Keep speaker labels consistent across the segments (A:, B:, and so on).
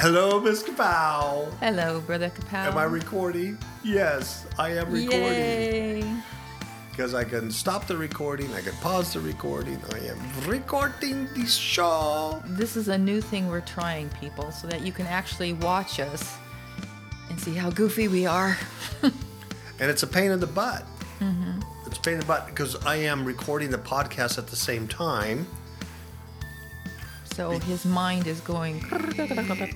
A: Hello, Miss Kapow.
B: Hello, Brother Kapow.
A: Am I recording? Yes, I am recording.
B: Yay.
A: Because I can stop the recording, I can pause the recording. I am recording the show.
B: This is a new thing we're trying, people, so that you can actually watch us and see how goofy we are.
A: And it's a pain in the butt. Mm-hmm. It's a pain in the butt because I am recording the podcast at the same time.
B: So his mind is going.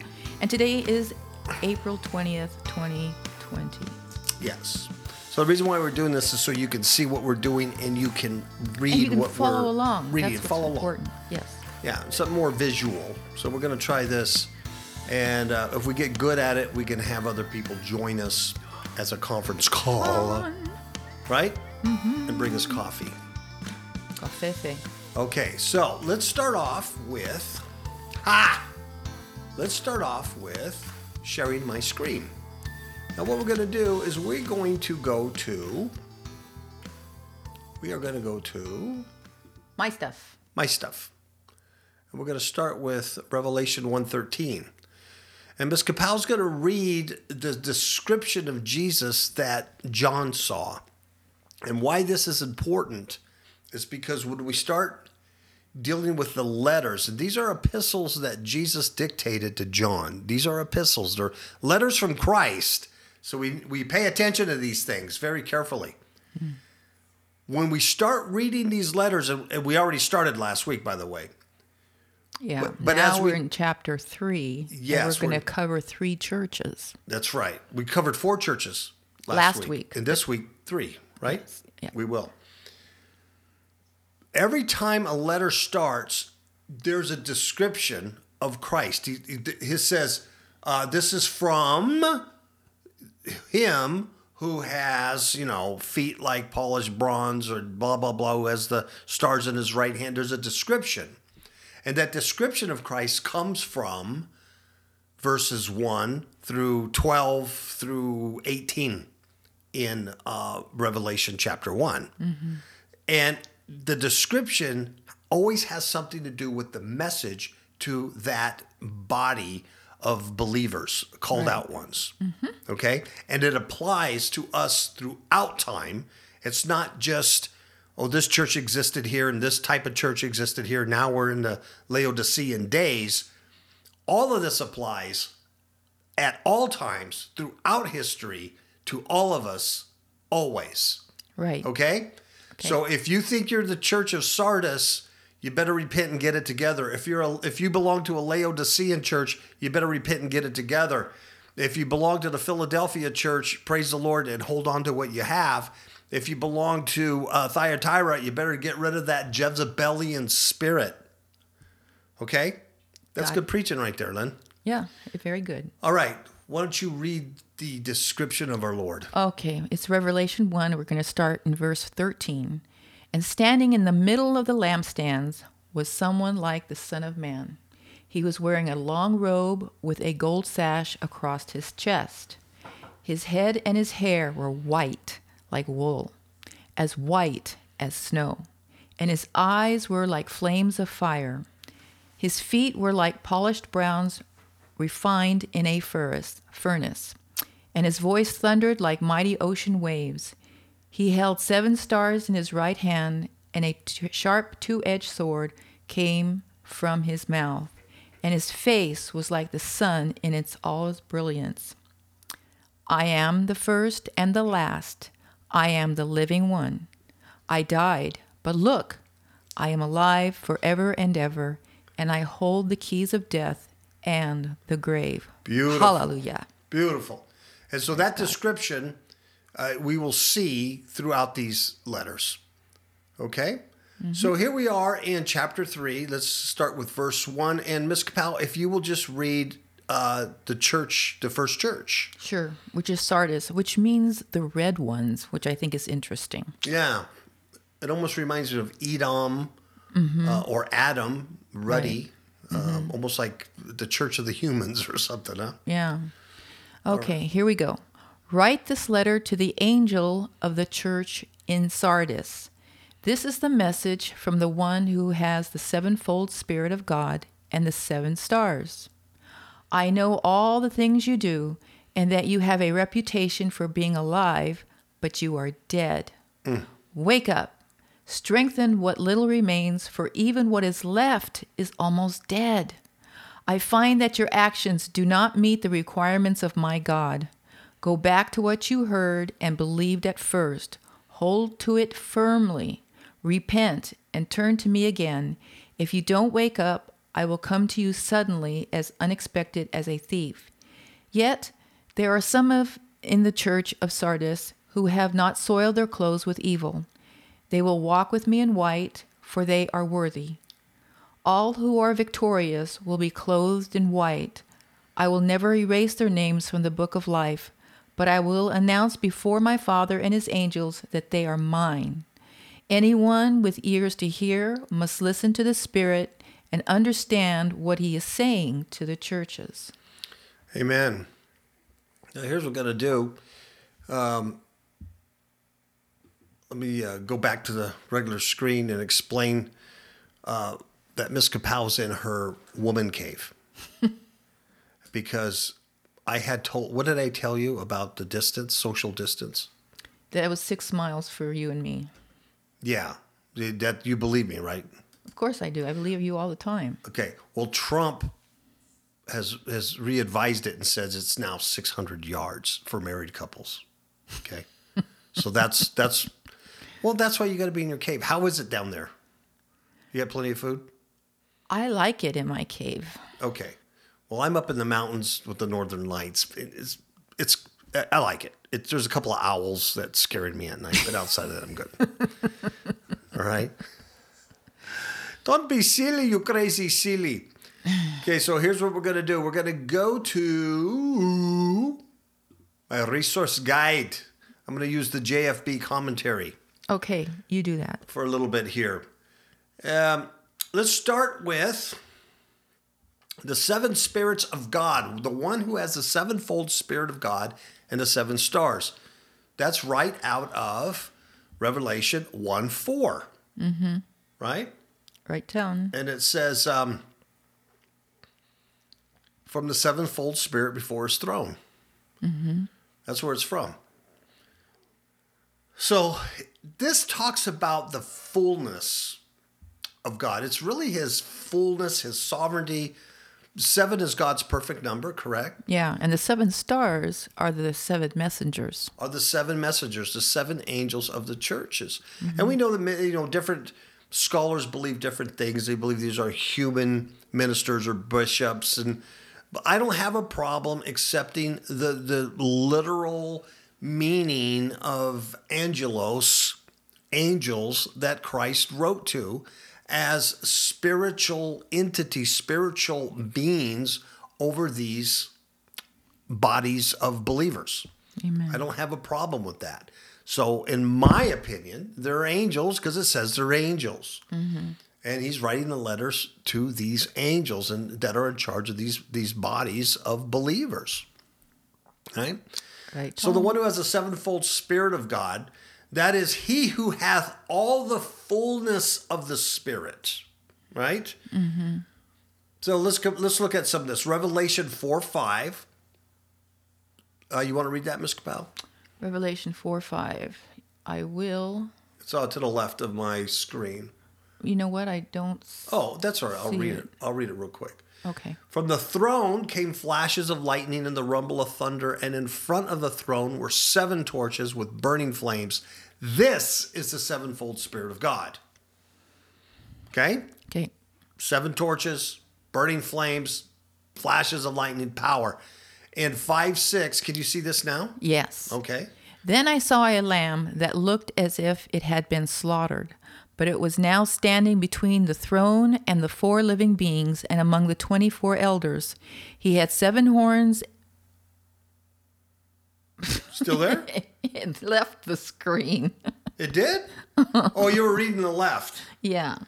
B: And today is April 20th, 2020.
A: Yes. So the reason why we're doing this is so you can see what we're doing and you can read
B: And you can
A: what
B: follow
A: we're
B: along.
A: reading.
B: That's what's
A: follow along.
B: important. Yes.
A: Yeah, something more visual. So we're going to try this, and uh, if we get good at it, we can have other people join us as a conference call, right? Mm-hmm. And bring us coffee.
B: Cafefe.
A: Okay, so let's start off with ha. Let's start off with sharing my screen. Now, what we're going to do is we're going to go to. We are going to go to
B: My stuff.
A: my stuff. And we're going to start with Revelation 113. And Ms. Kapow's going to read the description of Jesus that John saw. And why this is important is because when we start dealing with the letters, and these are epistles that Jesus dictated to John. These are epistles, they're letters from Christ. So we, we pay attention to these things very carefully when we start reading these letters, and we already started last week, by the way.
B: Yeah.
A: But- but
B: now
A: as
B: we're in chapter three.
A: Yes,
B: we're going to cover three churches.
A: That's right. We covered four churches last,
B: Last
A: week.
B: week.
A: and this week three. Right?
B: Yeah.
A: We will. Every time a letter starts, there's a description of Christ. He, he, he says, uh, "This is from him." Who has, you know, feet like polished bronze or blah, blah, blah, who has the stars in his right hand. There's a description. And that description of Christ comes from verses 1 through 12 through 18 in uh, Revelation chapter one And the description always has something to do with the message to that body of believers, called out ones. Okay? And it applies to us throughout time. It's not just, oh, this church existed here and this type of church existed here. Now we're in the Laodicean days. All of this applies at all times throughout history to all of us always.
B: Right.
A: Okay? So if you think you're the church of Sardis, you better repent and get it together. If you're a, if you belong to a Laodicean church, you better repent and get it together. If you belong to the Philadelphia church, praise the Lord and hold on to what you have. If you belong to uh, Thyatira, you better get rid of that Jezebelian spirit. Okay? That's good preaching right there, Lynn.
B: Yeah. Very good.
A: All right. Why don't you read the description of our Lord?
B: Okay, it's Revelation 1. We're going to start in verse 13. And standing in the middle of the lampstands was someone like the Son of Man. He was wearing a long robe with a gold sash across his chest. His head and his hair were white like wool, as white as snow, and his eyes were like flames of fire. His feet were like polished bronze refined in a furnace, and his voice thundered like mighty ocean waves. He held seven stars in his right hand, and a t- sharp two edged sword came from his mouth, and his face was like the sun in its all its brilliance. I am the first and the last. I am the living one. I died, but look, I am alive forever and ever, and I hold the keys of death and the grave.
A: Beautiful.
B: Hallelujah.
A: Beautiful. And so that description uh, we will see throughout these letters. Okay? So here we are in chapter 3. Let's start with verse 1. And Miss Kapow, if you will just read uh, the church, the first church.
B: Sure, which is Sardis, which means the red ones, which I think is interesting.
A: Yeah. It almost reminds me of Edom uh, or Adam, ruddy, um, almost like the church of the humans or something, huh?
B: Yeah. Okay, here we go. Write this letter to the angel of the church in Sardis. This is the message from the one who has the sevenfold Spirit of God and the seven stars. I know all the things you do, and that you have a reputation for being alive, but you are dead. Wake up, strengthen what little remains, for even what is left is almost dead. I find that your actions do not meet the requirements of my God. Go back to what you heard and believed at first. Hold to it firmly. Repent and turn to me again. If you don't wake up, I will come to you suddenly, as unexpected as a thief. Yet there are some of in the church of Sardis who have not soiled their clothes with evil. They will walk with me in white, for they are worthy. All who are victorious will be clothed in white. I will never erase their names from the book of life, but I will announce before my Father and his angels that they are mine. Anyone with ears to hear must listen to the Spirit and understand what he is saying to the churches.
A: Amen. Now, here's what we're going to do. Um, let me uh, go back to the regular screen and explain uh, that Miss Kapow's in her woman cave. because I had told, what did I tell you about the distance, social distance?
B: That was six miles for you and me.
A: Yeah. That you believe me, right?
B: Of course I do. I believe you all the time.
A: Okay. Well, Trump has has re-advised it and says it's now 600 yards for married couples. Okay. so that's that's well, that's why you got to be in your cave. How is it down there? You got plenty of food?
B: I like it in my cave.
A: Okay. Well, I'm up in the mountains with the northern lights. It's it's I like it. it there's a couple of owls that scared me at night, but outside of that, I'm good. All right. Don't be silly, you crazy silly. Okay, so here's what we're going to do. We're going to go to my resource guide. I'm going to use the JFB commentary
B: Okay, you do that.
A: for a little bit here. Um, let's start with the seven spirits of God, the one who has the sevenfold spirit of God and the seven stars. That's right out of Revelation 1 4. Mm-hmm. Right?
B: Right down.
A: And it says, um, from the sevenfold spirit before his throne. That's where it's from. So this talks about the fullness of God. It's really his fullness, his sovereignty. Seven is God's perfect number, correct?
B: Yeah, and the seven stars are the seven messengers.
A: Are the seven messengers, the seven angels of the churches. Mm-hmm. And we know that you know different scholars believe different things. They believe these are human ministers or bishops and but I don't have a problem accepting the the literal meaning of angelos, angels that Christ wrote to as spiritual entities, spiritual beings over these bodies of believers.
B: Amen.
A: I don't have a problem with that. So, in my opinion, they're angels because it says they're angels. Mm-hmm. And he's writing the letters to these angels and that are in charge of these these bodies of believers. Right?
B: Right.
A: So the one who has the sevenfold spirit of God, that is he who hath all the fullness of the spirit. Right? So let's go, let's look at some of this. Revelation 4 5. Uh, you want to read that, Ms. Kapow?
B: Revelation 4 5. I will.
A: It's all to the left of my screen.
B: You know what? I don't.
A: Oh, that's all right. I'll read
B: it.
A: it. I'll read it real quick.
B: Okay.
A: From the throne came flashes of lightning and the rumble of thunder, and in front of the throne were seven torches with burning flames. This is the sevenfold Spirit of God. Okay?
B: Okay.
A: Seven torches, burning flames, flashes of lightning, power. And 5 6, can you see this now?
B: Yes.
A: Okay.
B: Then I saw a lamb that looked as if it had been slaughtered, but it was now standing between the throne and the four living beings and among the 24 elders. He had seven horns
A: Still there?
B: it left the screen.
A: it did? Oh, you were reading the left.
B: yeah.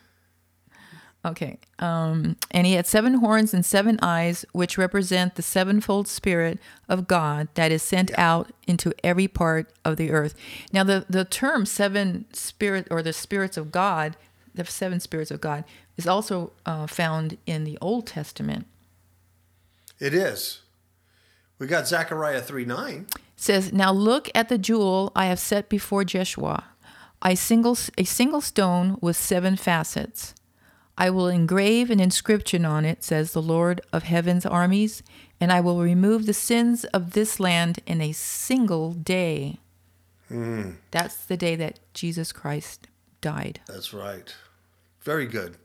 B: Okay. Um, and he had seven horns and seven eyes, which represent the sevenfold spirit of God that is sent out into every part of the earth. Now, the, the term seven spirit or the spirits of God, the seven spirits of God, is also uh, found in the Old Testament.
A: It is. We got Zechariah 3 9.
B: says, Now look at the jewel I have set before Jeshua, a single, a single stone with seven facets. I will engrave an inscription on it, says the Lord of heaven's armies, and I will remove the sins of this land in a single day. Hmm. That's the day that Jesus Christ died.
A: That's right. Very good.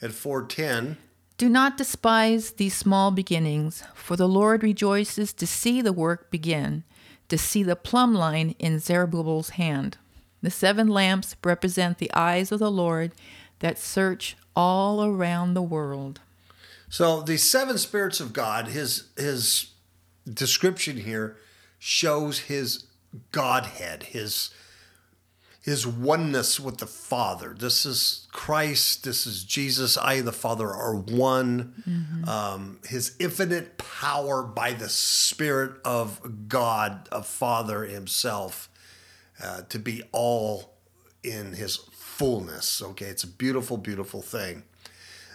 A: At 410,
B: Do not despise these small beginnings, for the Lord rejoices to see the work begin, to see the plumb line in Zerubbabel's hand. The seven lamps represent the eyes of the Lord that search all around the world.
A: So the seven spirits of God, his his description here shows his godhead, his his oneness with the Father. This is Christ. This is Jesus. I the Father are one. Um, his infinite power by the Spirit of God, of Father Himself, uh, to be all in His fullness. Okay, it's a beautiful, beautiful thing.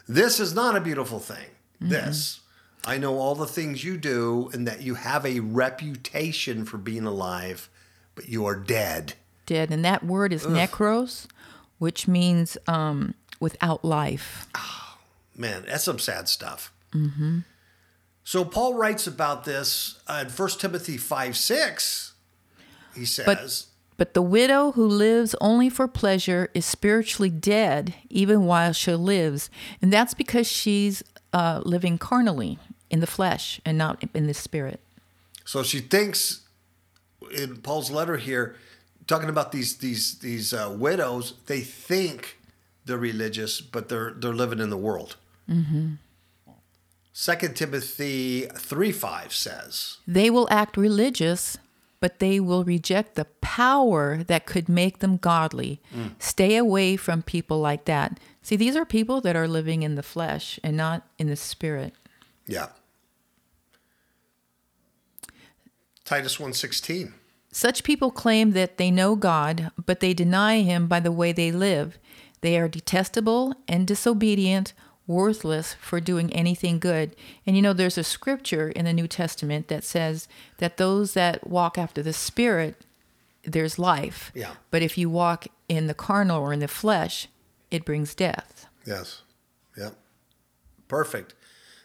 A: This is not a beautiful thing. This. I know all the things you do and that you have a reputation for being alive, but you are dead.
B: Dead, and that word is necros, which means um, without life.
A: Oh, Man, that's some sad stuff. Mm-hmm. So Paul writes about this uh, in 1 Timothy 5 6. He says,
B: But the widow who lives only for pleasure is spiritually dead even while she lives. And that's because she's uh, living carnally in the flesh and not in the spirit.
A: so she thinks in Paul's letter here, talking about these these these uh, widows, they think they're religious, but they're they're living in the world. Mm-hmm. 2 Timothy 3 5 says,
B: They will act religious, but they will reject the power that could make them godly. Mm. Stay away from people like that. See, these are people that are living in the flesh and not in the spirit.
A: Yeah. Titus 1:16.
B: Such people claim that they know God, but they deny Him by the way they live. They are detestable and disobedient, worthless for doing anything good. And you know, there's a scripture in the New Testament that says that those that walk after the Spirit, there's life.
A: Yeah.
B: But if you walk in the carnal or in the flesh, it brings death.
A: Yes. Yep. Perfect.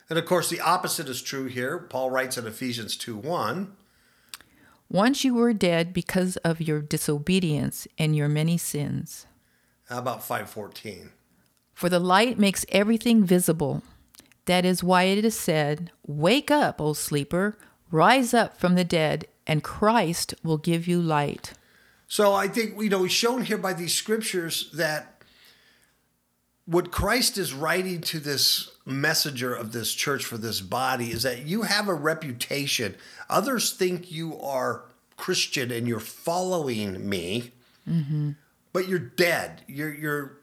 A: And of course the opposite is true here. Paul writes in Ephesians 2 1.
B: Once you were dead because of your disobedience and your many sins.
A: How about 514?
B: For the light makes everything visible. That is why it is said, Wake up, O sleeper, rise up from the dead, and Christ will give you light.
A: So I think you know he's shown here by these scriptures that what Christ is writing to this messenger of this church for this body is that you have a reputation. Others think you are Christian and you're following me, mm-hmm. but you're dead. You're you're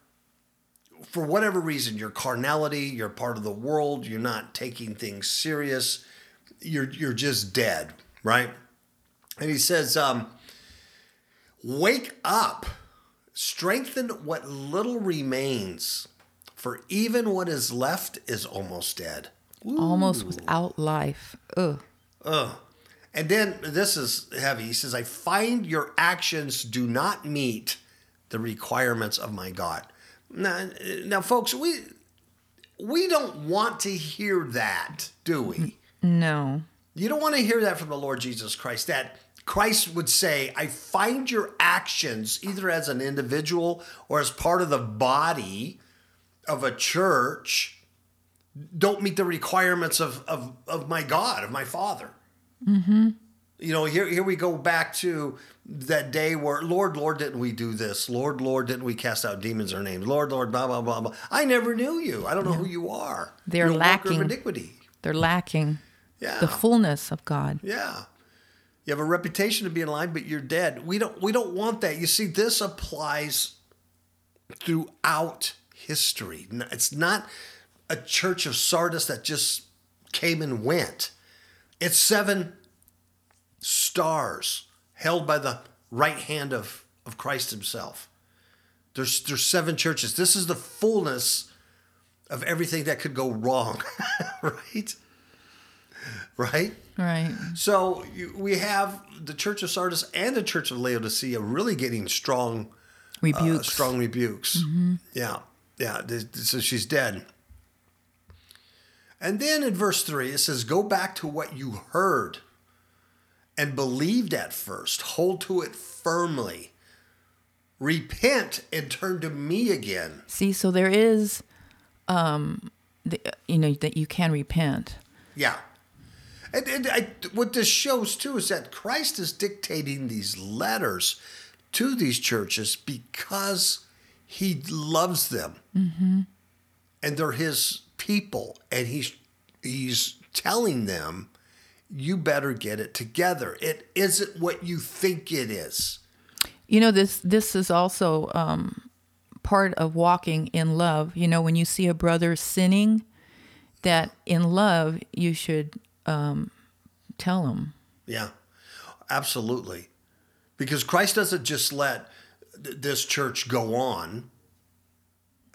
A: for whatever reason, your carnality, you're part of the world, you're not taking things serious, you're you're just dead, right? And he says, um, Wake up, strengthen what little remains, for even what is left is almost dead.
B: Almost without life. Ugh.
A: Ugh. And then this is heavy. He says, I find your actions do not meet the requirements of my God. Now, now folks, we we don't want to hear that, do we?
B: No.
A: You don't want to hear that from the Lord Jesus Christ. That Christ would say, I find your actions, either as an individual or as part of the body of a church, don't meet the requirements of, of, of my God, of my Father. Mm-hmm. You know, here, here we go back to that day where, Lord, Lord, didn't we do this? Lord, Lord, didn't we cast out demons or names? Lord, Lord, blah, blah, blah, blah. I never knew you. I don't know who you are.
B: They're
A: You're
B: lacking.
A: iniquity.
B: They're lacking
A: Yeah.
B: the fullness of God.
A: Yeah. You have a reputation to be in line, but you're dead. We don't we don't want that. You see, this applies throughout history. It's not a church of Sardis that just came and went. It's seven stars held by the right hand of, of Christ Himself. There's there's seven churches. This is the fullness of everything that could go wrong, right? right?
B: Right.
A: So we have the Church of Sardis and the Church of Laodicea really getting strong,
B: Rebukes.
A: uh, strong rebukes. Yeah, yeah. th- So she's dead. And then in verse three it says, "Go back to what you heard and believed at first. Hold to it firmly. Repent and turn to me again."
B: See, so there is, um, the, you know, that you can repent.
A: Yeah. And, and I, what this shows too is that Christ is dictating these letters to these churches because he loves them. And they're his people. And he's, he's telling them, you better get it together. It isn't what you think it is.
B: You know, this this is also um, part of walking in love. You know, when you see a brother sinning, that in love you should um, tell him.
A: Yeah, absolutely. Because Christ doesn't just let th- this church go on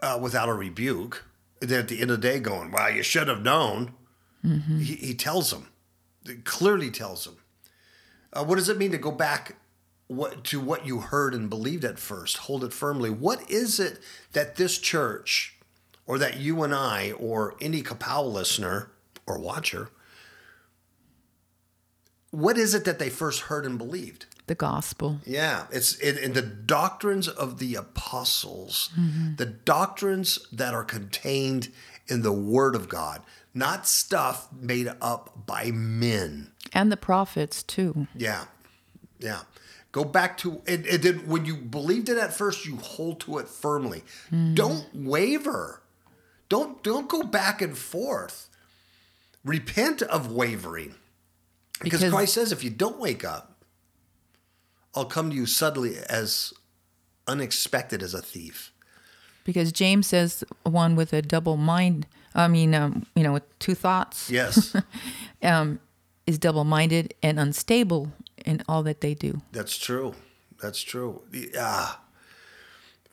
A: uh, without a rebuke. And then at the end of the day, going, "Well, you should have known." He, he tells them, clearly tells them. Uh, what does it mean to go back what, to what you heard and believed at first? Hold it firmly. What is it that this church, or that you and I, or any Kapow listener or watcher, what is it that they first heard and believed?
B: The gospel.
A: Yeah, it's in, in the doctrines of the apostles, the doctrines that are contained in the Word of God, not stuff made up by men.
B: And the prophets too.
A: Yeah, yeah. Go back to and then when you believed it at first, you hold to it firmly. Hmm. Don't waver. Don't don't go back and forth. Repent of wavering. Because,
B: Because-
A: Christ says if you don't wake up, I'll come to you suddenly as unexpected as a thief.
B: Because James says one with a double mind, I mean, um, you know, with two thoughts,
A: Yes,
B: is double minded and unstable in all that they do.
A: that's true. That's true. Yeah.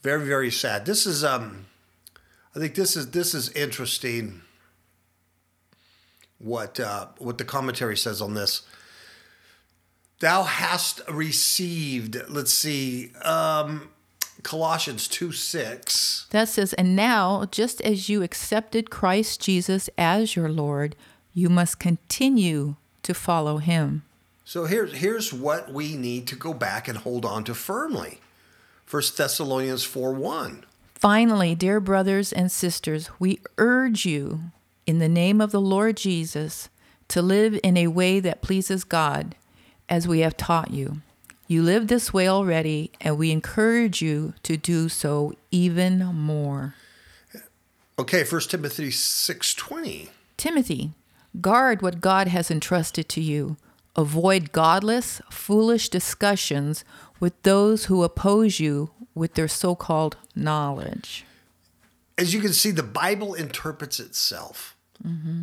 A: Very, very sad. This is um I think this is this is interesting what uh what the commentary says on this. Thou hast received, let's see, um Colossians 2 6.
B: That says, and now, just as you accepted Christ Jesus as your Lord, you must continue to follow him.
A: So here's here's what we need to go back and hold on to firmly. First Thessalonians 4 1.
B: Finally, dear brothers and sisters, we urge you, in the name of the Lord Jesus, to live in a way that pleases God, as we have taught you. You live this way already, and we encourage you to do so even more.
A: Okay, First Timothy 6:20.
B: Timothy, guard what God has entrusted to you. Avoid godless, foolish discussions with those who oppose you with their so called knowledge.
A: As you can see, the Bible interprets itself.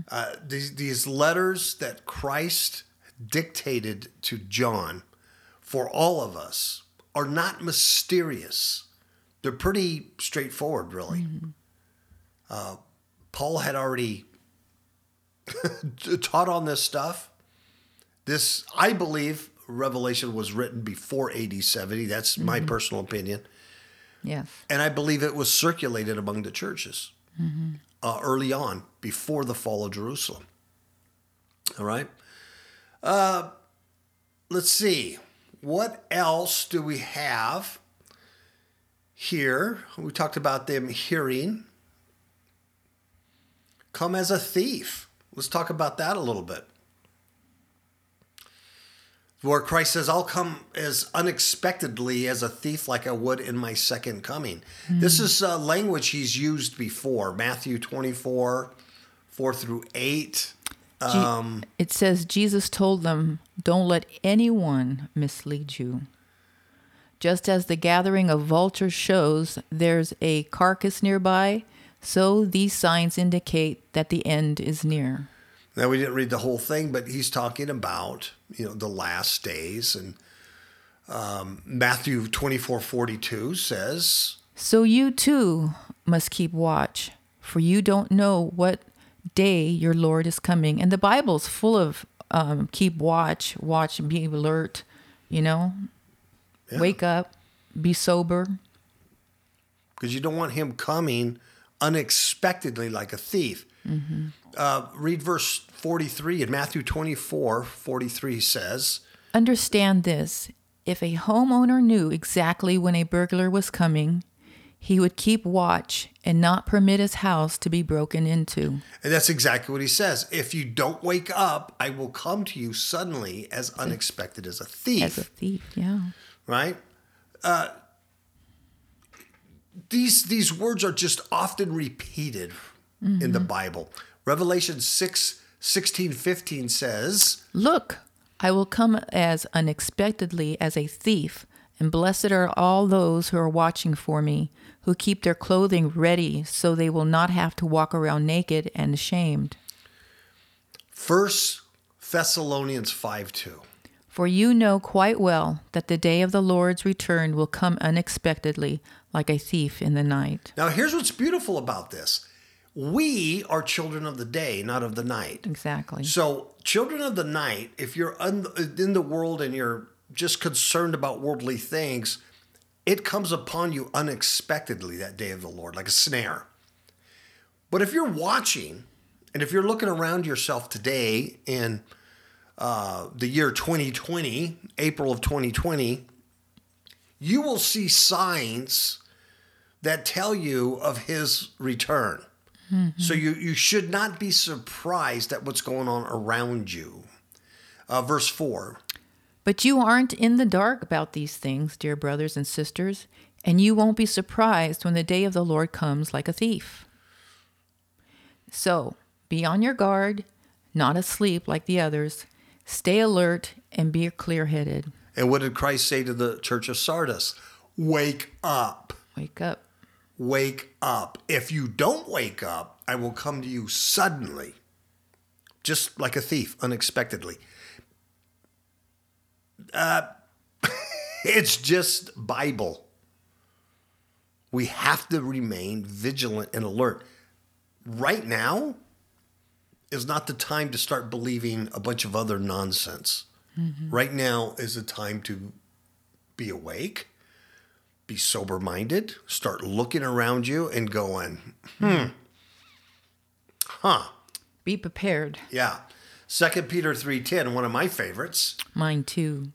A: Uh, these, these letters that Christ dictated to John for all of us are not mysterious. They're pretty straightforward, really. Uh, Paul had already taught on this stuff. This, I believe, Revelation was written before AD 70. That's my personal opinion.
B: Yes.
A: And I believe it was circulated among the churches uh, early on, before the fall of Jerusalem. All right. Uh, let's see. What else do we have here? We talked about them hearing. Come as a thief. Let's talk about that a little bit. Where Christ says, I'll come as unexpectedly as a thief, like I would in my second coming. This is uh, language he's used before Matthew 24, 4 through 8. Um,
B: it says Jesus told them, Don't let anyone mislead you. Just as the gathering of vultures shows there's a carcass nearby, so these signs indicate that the end is near.
A: Now we didn't read the whole thing, but he's talking about you know the last days, and um, Matthew twenty four forty two says,
B: So you too must keep watch, for you don't know what day your Lord is coming. And the Bible's full of um, keep watch, watch, and be alert. You know,
A: Yeah.
B: wake up, be sober.
A: because you don't want him coming unexpectedly like a thief. Uh, read verse 43 in Matthew 24 43 says,
B: Understand this if a homeowner knew exactly when a burglar was coming, he would keep watch and not permit his house to be broken into.
A: and that's exactly what he says. If you don't wake up, I will come to you suddenly as unexpected as a thief.
B: As a thief, yeah.
A: right? Uh, these these words are just often repeated in the Bible. Revelation 6, 16, 15 says,
B: Look, I will come as unexpectedly as a thief, and blessed are all those who are watching for me, who keep their clothing ready so they will not have to walk around naked and ashamed.
A: First Thessalonians 5 2.
B: For you know quite well that the day of the Lord's return will come unexpectedly, like a thief in the night.
A: Now, here's what's beautiful about this we are children of the day, not of the night.
B: Exactly.
A: So, children of the night, if you're in the world and you're just concerned about worldly things, it comes upon you unexpectedly that day of the Lord, like a snare. But if you're watching and if you're looking around yourself today in uh, the year 2020, April of 2020, you will see signs that tell you of his return. So you, you should not be surprised at what's going on around you. Uh, verse 4
B: But you aren't in the dark about these things, dear brothers and sisters, and you won't be surprised when the day of the Lord comes like a thief. So be on your guard, not asleep like the others. Stay alert and be clear headed.
A: And what did Christ say to the church of Sardis? Wake up.
B: Wake up.
A: Wake up. If you don't wake up, I will come to you suddenly, just like a thief, unexpectedly. Uh, it's just Bible. We have to remain vigilant and alert. Right now is not the time to start believing a bunch of other nonsense. Right now is the time to be awake, be sober minded, start looking around you and going, hmm, huh,
B: Be prepared.
A: yeah. Second Peter 3:10, one of my favorites.
B: Mine too.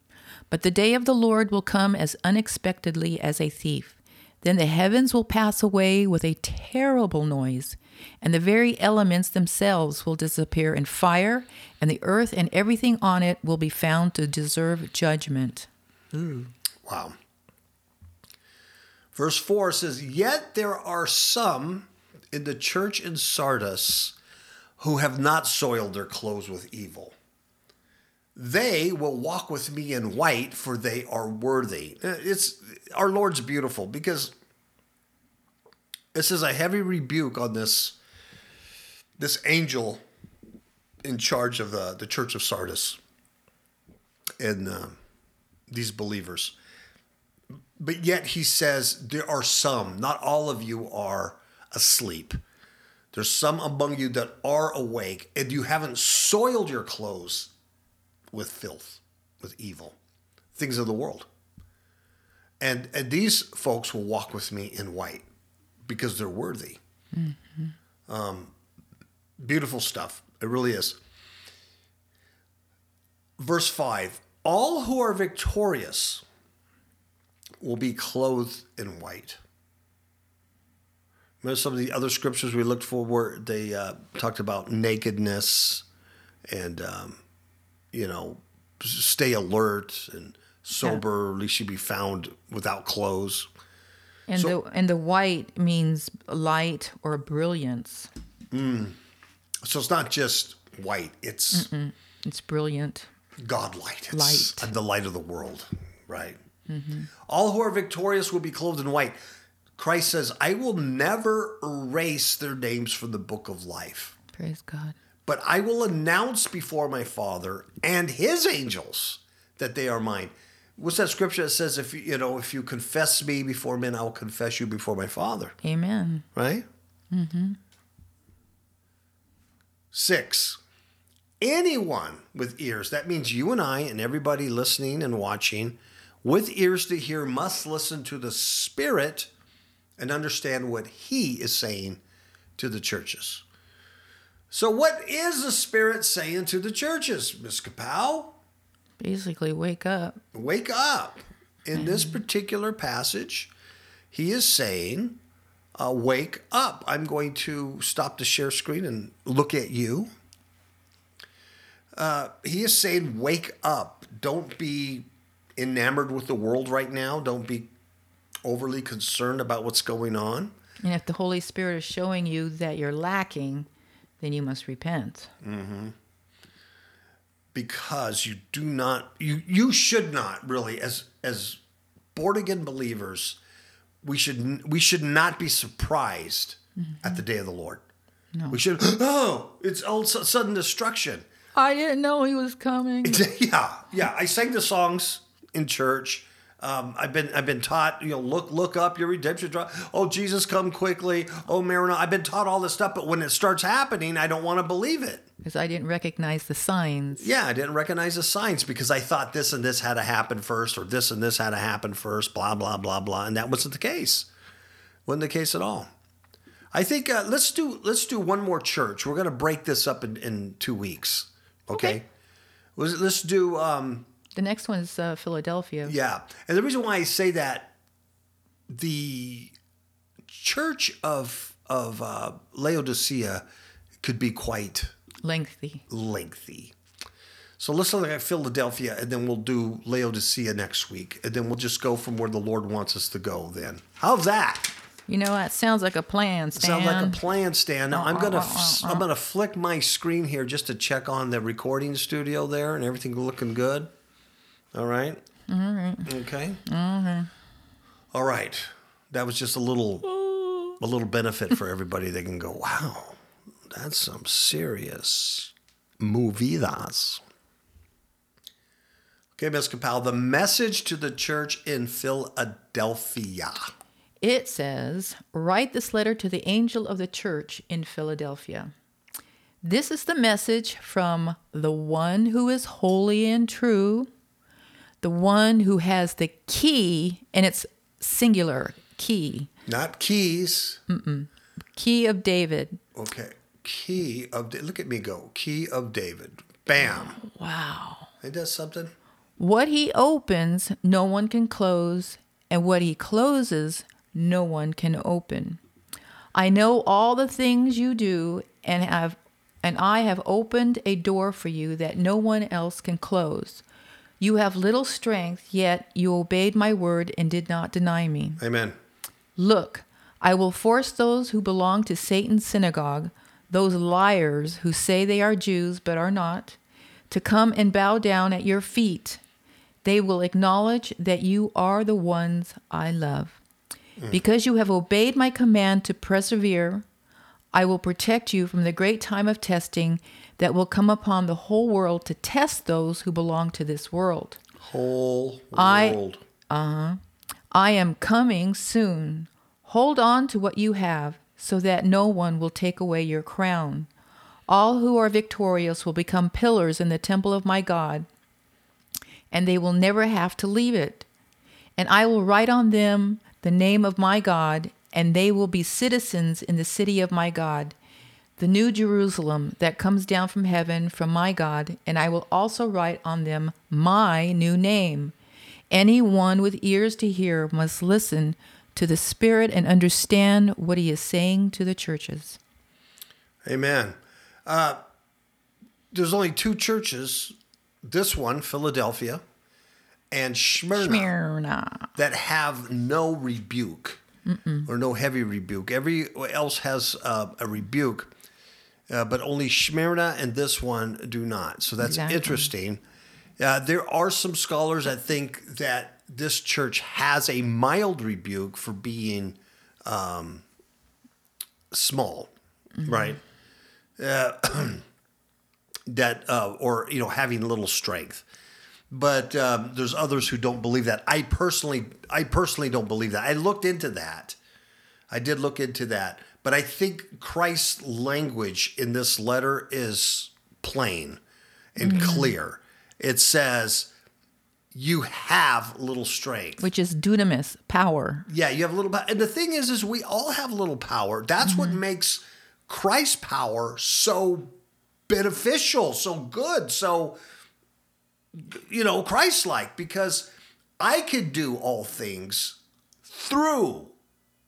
B: But the day of the Lord will come as unexpectedly as a thief. Then the heavens will pass away with a terrible noise, and the very elements themselves will disappear in fire, and the earth and everything on it will be found to deserve judgment. Ooh.
A: Wow. Verse 4 says, Yet there are some in the church in Sardis who have not soiled their clothes with evil. They will walk with me in white, for they are worthy. Uh, It's our Lord's beautiful because this is a heavy rebuke on this this angel in charge of the, the church of Sardis and uh, these believers but yet he says there are some not all of you are asleep there's some among you that are awake and you haven't soiled your clothes with filth with evil things of the world. And and these folks will walk with me in white because they're worthy. Um, beautiful stuff. It really is. Verse 5 all who are victorious will be clothed in white. Some of the other scriptures we looked for were they uh, talked about nakedness and, um, you know, stay alert and sober, at least you be found without clothes.
B: And
A: So-
B: the and the white means light or brilliance.
A: So it's not just white, it's
B: It's brilliant.
A: God light. It's
B: Light.
A: the light of the world, right? All who are victorious will be clothed in white. Christ says, I will never erase their names from the book of life.
B: Praise God.
A: but I will announce before my Father and His angels that they are mine. What's that scripture that says, if you, you know, if you confess me before men, I will confess you before my Father,
B: Amen.
A: right? Mm-hmm. Six, anyone with ears, that means you and I and everybody listening and watching, with ears to hear must listen to the Spirit and understand what He is saying to the churches. So, what is the Spirit saying to the churches, Miss Kapow?
B: Basically, wake up.
A: Wake up. In this particular passage, he is saying, uh, Wake up. I'm going to stop the share screen and look at you. Uh, he is saying, Wake up. Don't be enamored with the world right now. Don't be overly concerned about what's going on.
B: And if the Holy Spirit is showing you that you're lacking, then you must repent. Mm-hmm.
A: because you do not you you should not really as as born again believers we should we should not be surprised mm-hmm. at the day of the Lord. No. We should oh it's all su- sudden destruction.
B: I didn't know he was coming.
A: yeah, yeah. I sang the songs in church. Um, I've been I've been taught you know look look up your redemption. draw- Oh Jesus, come quickly. Oh Maranatha. I've been taught all this stuff, but when it starts happening, I don't want to believe it.
B: Because I didn't recognize the signs.
A: Yeah, I didn't recognize the signs because I thought this and this had to happen first, or this and this had to happen first, blah, blah, blah, blah. And that wasn't the case. Wasn't the case at all. I think uh, let's do let's do one more church. We're going to break this up in, in two weeks. Okay.
B: Okay.
A: Let's, let's do um,
B: The next one is uh, Philadelphia.
A: yeah. And the reason why I say that the church of of uh, Laodicea could be quite
B: Lengthy.
A: lengthy. So let's look at Philadelphia, and then we'll do Laodicea next week, and then we'll just go from where the Lord wants us to go. Then how's that?
B: You know, that sounds like a plan, Stan.
A: Sounds like a plan, Stan. Now I'm gonna I'm gonna flick my screen here just to check on the recording studio there, and everything looking good. All right. All right. Okay. Mm-hmm. All right. That was just a little a little benefit for everybody. They can go, wow, that's some serious movidas. Okay, Ms. Kapow, the message to the church in Philadelphia.
B: It says, Write this letter to the angel of the church in Philadelphia. This is the message from the one who is holy and true, the one who has the key, and it's singular key,
A: Not keys. Mm-mm.
B: key of David.
A: Okay. Key of look at me go. Key of David. Bam.
B: Wow.
A: It does something.
B: What he opens, no one can close, and what he closes, no one can open. I know all the things you do and have and I have opened a door for you that no one else can close. You have little strength, yet you obeyed my word and did not deny me.
A: Amen.
B: Look, I will force those who belong to Satan's synagogue, those liars who say they are Jews but are not, to come and bow down at your feet. They will acknowledge that you are the ones I love. Mm. Because you have obeyed my command to persevere, I will protect you from the great time of testing that will come upon the whole world to test those who belong to this world.
A: Whole world.
B: I-
A: world. Uh-huh.
B: I am coming soon. Hold on to what you have, so that no one will take away your crown. All who are victorious will become pillars in the temple of my God, and they will never have to leave it. And I will write on them the name of my God, and they will be citizens in the city of my God, the new Jerusalem that comes down from heaven from my God, and I will also write on them my new name. Anyone with ears to hear must listen to the Spirit and understand what he is saying to the churches.
A: Amen. Uh, there's only two churches, this one, Philadelphia, and Smyrna,
B: Smyrna.
A: that have no rebuke or no heavy rebuke. Every else has uh, a rebuke, uh, but only Smyrna and this one do not. So that's
B: Exactly.
A: interesting. Uh, there are some scholars that think that this church has a mild rebuke for being um, small, right? Uh, that uh, or you know having little strength. But um, there's others who don't believe that. I personally, I personally don't believe that. I looked into that. I did look into that, But I think Christ's language in this letter is plain and clear. It says, "You have little strength."
B: which is dunamis, power.
A: Yeah, you have a little power. And the thing is, is we all have little power. That's what makes Christ's power so beneficial, so good, so you know, Christ-like. Because I could do all things through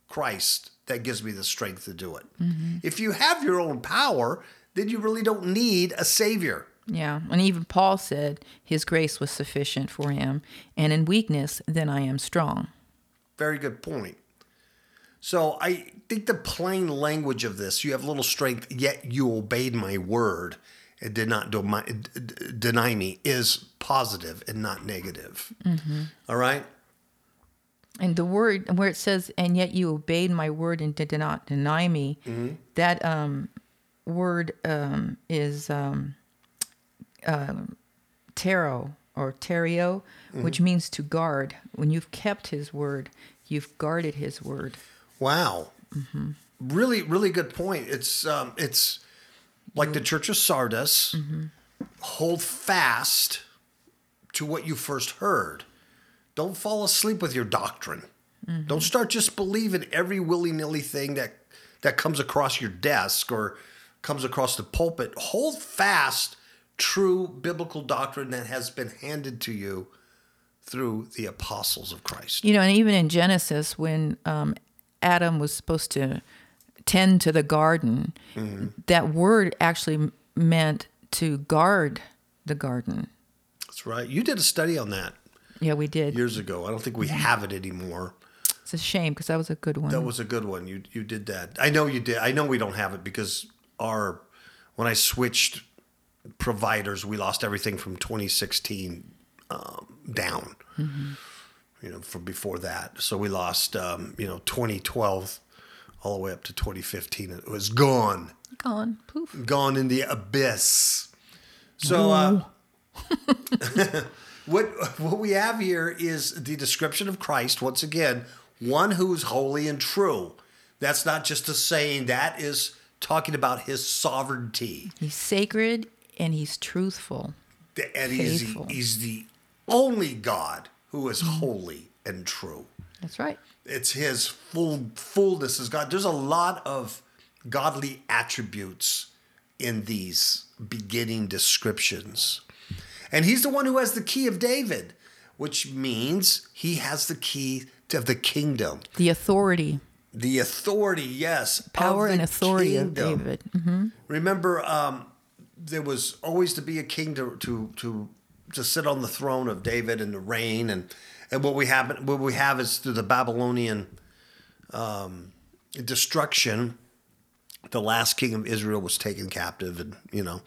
A: Christ that gives me the strength to do it. Mm-hmm. If you have your own power, then you really don't need a savior.
B: Yeah. And even Paul said his grace was sufficient for him. And in weakness, then I am strong.
A: Very good point. So I think the plain language of this, you have little strength, yet you obeyed my word and did not do my, d- d- deny me, is positive and not negative. All right?
B: And the word where it says, "And yet you obeyed my word and did not deny me," that um, word um, is um, tero or terio, which means to guard. When you've kept His word, you've guarded His word.
A: Wow. Really, really good point. It's um, it's like the mm-hmm. Church of Sardis. Mm-hmm. Hold fast to what you first heard. Don't fall asleep with your doctrine. Mm-hmm. Don't start just believing every willy nilly thing that that comes across your desk or comes across the pulpit. Hold fast true biblical doctrine that has been handed to you through the apostles of Christ.
B: You know, and even in Genesis, when um, Adam was supposed to tend to the garden, that word actually meant to guard the garden.
A: That's right. You did a study on that.
B: Yeah, we did.
A: years ago. I don't think we have it anymore.
B: It's a shame because that was a good one.
A: That was a good one. You you did that. I know you did. I know we don't have it because our when I switched providers, we lost everything from 2016 um, down. You know, from before that, so we lost um, you know 2012 all the way up to 2015. It was gone,
B: Gone. Poof.
A: gone in the abyss. So. Uh, what what we have here is the description of Christ once again, one who is holy and true. That's not just a saying, that is talking about his sovereignty.
B: He's sacred and he's truthful.
A: And he's he's the only God who is holy and true.
B: That's right.
A: It's his full fullness as God. There's a lot of godly attributes in these beginning descriptions. And he's the one who has the key of David, which means he has the key of the kingdom.
B: The authority,
A: The authority, yes.
B: power, and authority
A: kingdom.
B: of David. hmm
A: Remember, um, there was always to be a king to, to to to sit on the throne of David and to reign, and and what we have what we have is through the Babylonian um, destruction, the last king of Israel was taken captive, and you know,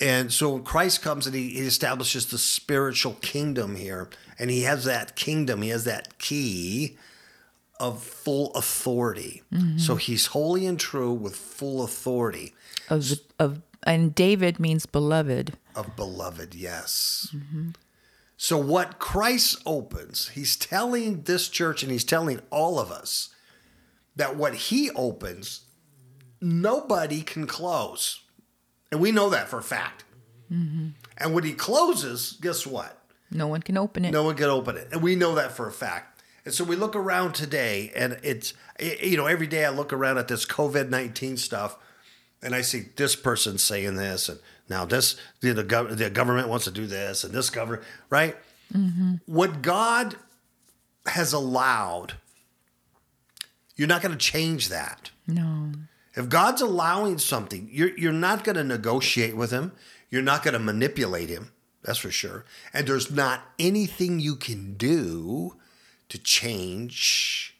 A: and so when Christ comes and he, he establishes the spiritual kingdom here, and he has that kingdom, he has that key of full authority. So he's holy and true with full authority
B: Of, of and David means beloved.
A: of beloved, yes. So what Christ opens, he's telling this church and he's telling all of us that what he opens, nobody can close. And we know that for a fact. Mm-hmm. And when he closes, guess what?
B: No one can open it.
A: No one can open it. And we know that for a fact. And so we look around today, and it's, it- you know, every day I look around at this COVID 19 stuff, and I see this person saying this, and now this, the, the, gov- the government wants to do this, and this government, right? Mm-hmm. What God has allowed, you're not going to change that.
B: No.
A: If God's allowing something, you're you're not going to negotiate with him. You're not going to manipulate him. That's for sure. And there's not anything you can do to change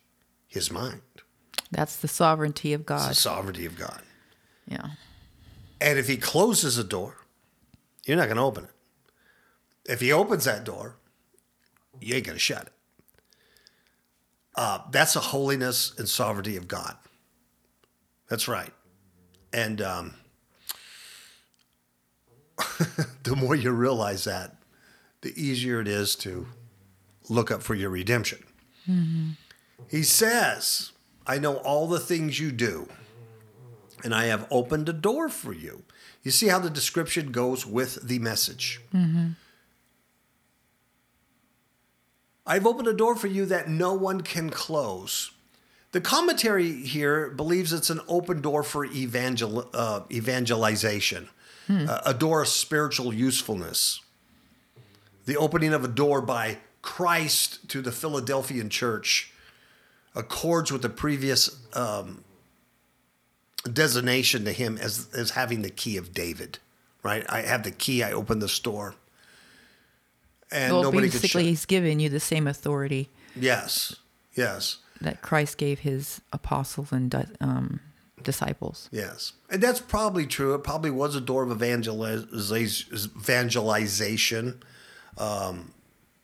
A: his mind.
B: That's the sovereignty of God.
A: the sovereignty of God.
B: Yeah.
A: And if he closes a door, you're not going to open it. If he opens that door, you ain't going to shut it. Uh, that's the holiness and sovereignty of God. That's right. And um, the more you realize that, the easier it is to look up for your redemption. He says, I know all the things you do, and I have opened a door for you. You see how the description goes with the message. I've opened a door for you that no one can close. The commentary here believes it's an open door for evangel- uh, evangelization, uh, a door of spiritual usefulness. The opening of a door by Christ to the Philadelphian church accords with the previous um, designation to him as, as having the key of David, right? I have the key, I open the store, And
B: well,
A: nobody
B: basically, he's given you the same authority
A: Yes, yes.
B: that Christ gave his apostles and um, disciples.
A: Yes, and that's probably true. It probably was a door of evangeliz- evangelization. Um,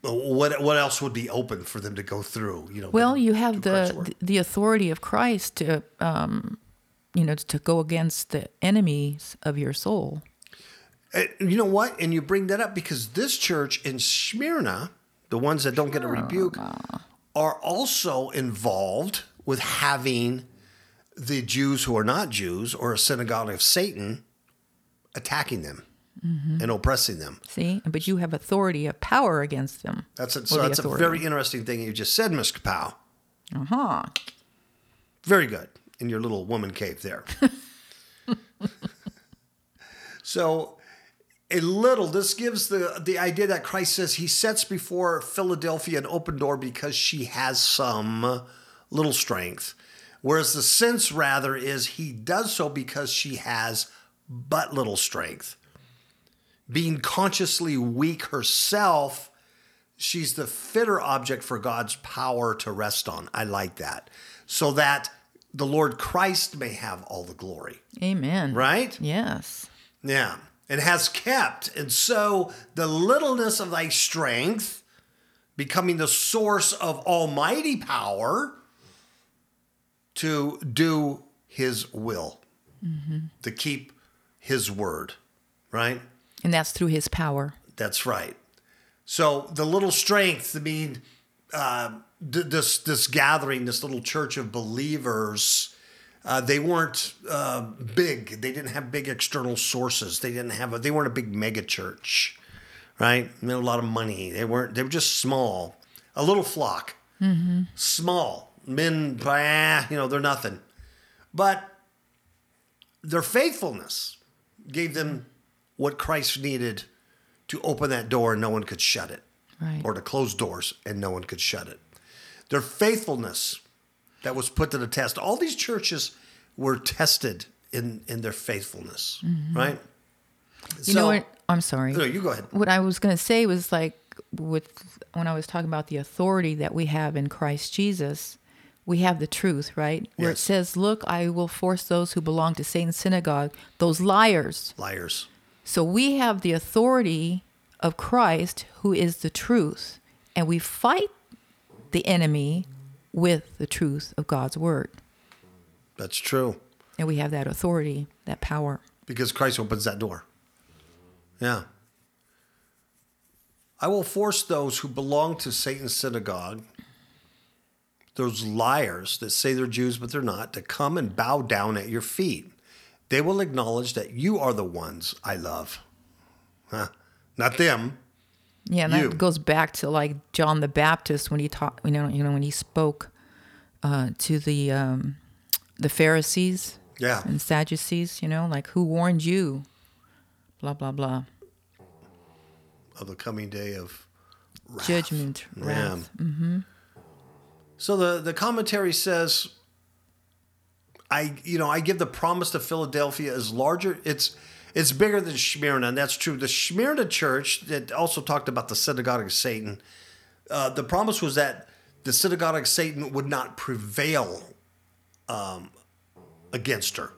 A: what what else would be open for them to go through? You know.
B: Well, you have the the authority of Christ to, um, you know, to go against the enemies of your soul.
A: You know what? And you bring that up because this church in Smyrna, the ones that don't get a rebuke, are also involved with having the Jews who are not Jews or a synagogue of Satan attacking them and oppressing them.
B: See, but you have authority of power against them.
A: That's a, so that's a very interesting thing you just said, Miss Kapow.
B: Uh huh.
A: Very good in your little woman cave there. so, a little, this gives the, the idea that Christ says he sets before Philadelphia an open door because she has some little strength. Whereas the sense, rather, is he does so because she has but little strength. Being consciously weak herself, she's the fitter object for God's power to rest on. I like that. So that the Lord Christ may have all the glory,
B: Amen.
A: right?
B: Yes.
A: Yeah. And has kept. And so the littleness of thy strength becoming the source of almighty power to do his will, mm-hmm. to keep his word, right?
B: And that's through his power.
A: That's right. So the little strength, I mean, uh, th- this this gathering, this little church of believers, uh, they weren't uh, big. They didn't have big external sources. They didn't have a. They weren't a big mega church, right? They had a lot of money. They weren't. They were just small, a little flock, small men. Bah, you know, they're nothing, but their faithfulness gave them what Christ needed to open that door and no one could shut it,
B: Right.
A: or to close doors and no one could shut it. Their faithfulness that was put to the test. All these churches were tested in in their faithfulness, right?
B: Mm-hmm. You know what? I'm sorry.
A: No, you go ahead.
B: What I was going to say was like with when I was talking about the authority that we have in Christ Jesus, we have the truth, right? Where it says, "Look, I will force those who belong to Satan's synagogue, those liars."
A: Liars.
B: So we have the authority of Christ, who is the truth, and we fight the enemy with the truth of God's word.
A: That's true.
B: And we have that authority, that power.
A: Because Christ opens that door. Yeah. I will force those who belong to Satan's synagogue, those liars that say they're Jews but they're not, to come and bow down at your feet. They will acknowledge that you are the ones I love. Huh? Not them.
B: Yeah, and
A: You.
B: that goes back to like John the Baptist when he taught, you know, you know, when he spoke uh, to the um, the Pharisees
A: Yeah.
B: and Sadducees, you know, like who warned you? Blah blah blah.
A: Of the coming day of wrath.
B: Judgment, wrath.
A: Yeah. So the the commentary says, I you know I give the promise to Philadelphia is larger. It's it's bigger than Smyrna, and that's true. The Smyrna church that also talked about the synagogue of Satan. Uh, the promise was that the synagogue of Satan would not prevail um, against her.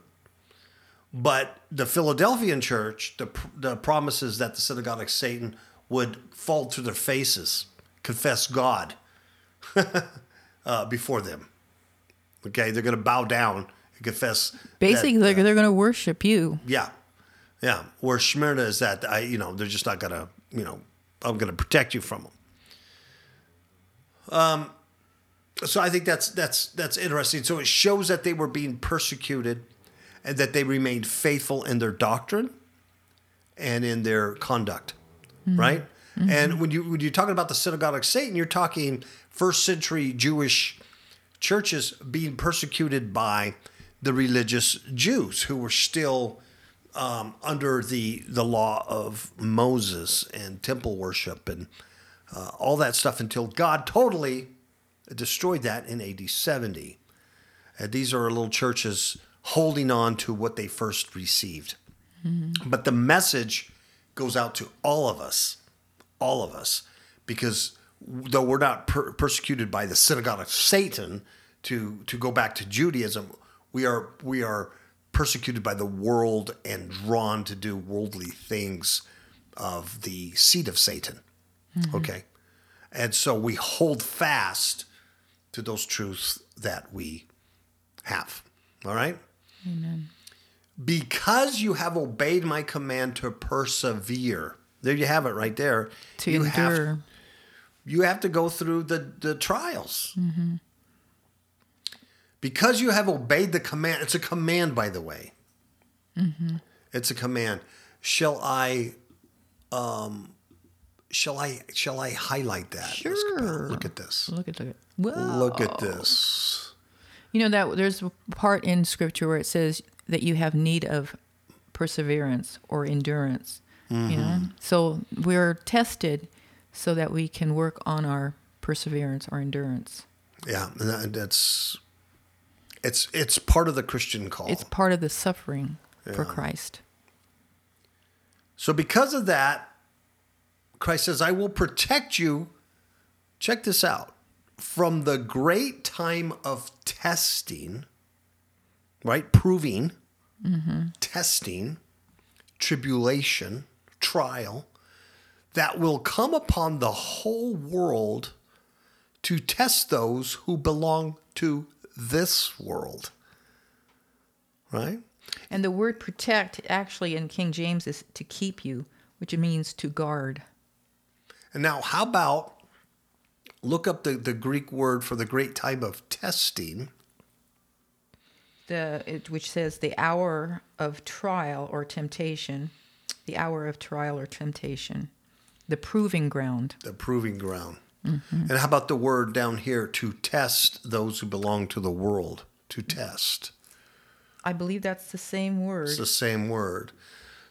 A: But the Philadelphian church, the, the promise is that the synagogue of Satan would fall to their faces, confess God uh, before them. Okay, they're going to bow down and confess. that,
B: Basically,
A: uh,
B: they're, they're going to worship you.
A: yeah, yeah. Where Smyrna is that I, you know, they're just not going to, you know, I'm going to protect you from them. Um, so I think that's that's that's interesting. So it shows that they were being persecuted, and that they remained faithful in their doctrine, and in their conduct, right? And when you when you're talking about the synagogue of Satan, you're talking first century Jewish churches being persecuted by the religious Jews who were still um, under the the law of Moses and temple worship and uh, all that stuff until God totally destroyed that in AD 70. And these are little churches holding on to what they first received. But the message goes out to all of us, all of us, because though we're not per- persecuted by the synagogue of Satan, to to go back to Judaism, we are we are persecuted by the world and drawn to do worldly things of the seed of Satan. Mm-hmm. Okay, and so we hold fast to those truths that we have. All right. Because you have obeyed my command to persevere. There you have it right there.
B: To
A: you have
B: endure.
A: you have to go through the, the trials. Mm-hmm. Because you have obeyed the command, it's a command, by the way. It's a command. Shall I, um, shall I, shall I highlight that?
B: Sure.
A: Look at this.
B: Look at look at. Whoa.
A: Look at this.
B: You know that there's a part in scripture where it says that you have need of perseverance or endurance. You know,
A: Mm-hmm.
B: so we're tested so that we can work on our perseverance or endurance.
A: Yeah, and that- that's it's it's part of the Christian call.
B: It's part of the suffering for Christ.
A: So because of that, Christ says, I will protect you. Check this out. From the great time of testing, right? Proving, mm-hmm. testing, tribulation, trial, that will come upon the whole world to test those who belong to this world. Right?
B: And the word protect actually in King James is to keep you, which means to guard.
A: And now, how about look up the, the Greek word for the great time of testing?
B: The it, which says the hour of trial or temptation, the hour of trial or temptation, the proving ground.
A: the proving ground. Mm-hmm. And how about the word down here to test those who belong to the world? To test.
B: I believe that's the same word.
A: It's the same word.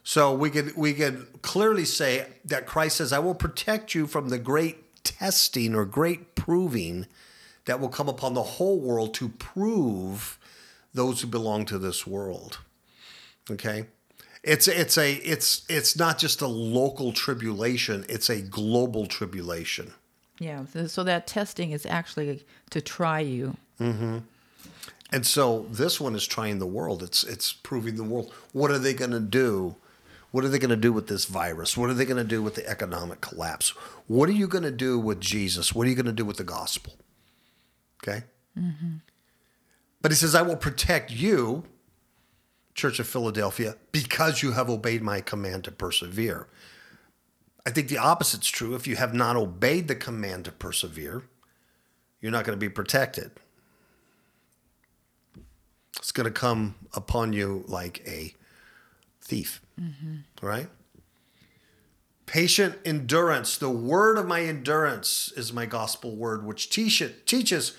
A: So we could we could clearly say that Christ says, I will protect you from the great testing or great proving that will come upon the whole world to prove those who belong to this world. Okay? It's it's a it's it's not just a local tribulation, it's a global tribulation.
B: Yeah, so- so that testing is actually to try you. Mm-hmm.
A: And so this one is trying the world. It's it's proving the world. What are they going to do? What are they going to do with this virus? What are they going to do with the economic collapse? What are you going to do with Jesus? What are you going to do with the gospel? Okay. Mm-hmm. But he says, "I will protect you, Church of Philadelphia, because you have obeyed my command to persevere." I think the opposite's true. If you have not obeyed the command to persevere, you're not going to be protected. It's going to come upon you like a thief. Right? Patient endurance. The word of my endurance is my gospel word, which teach it, teaches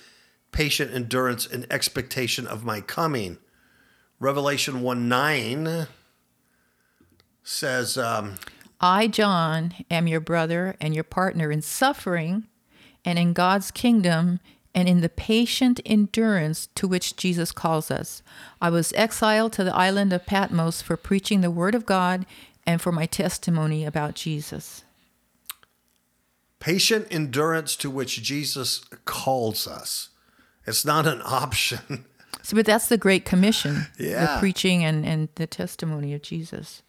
A: patient endurance and expectation of my coming. Revelation 1 9 says, um,
B: I, John, am your brother and your partner in suffering and in God's kingdom and in the patient endurance to which Jesus calls us. I was exiled to the island of Patmos for preaching the word of God and for my testimony about Jesus.
A: patient endurance to which Jesus calls us. It's not an option.
B: So, but that's the Great Commission,
A: Yeah.
B: the preaching and, and the testimony of Jesus.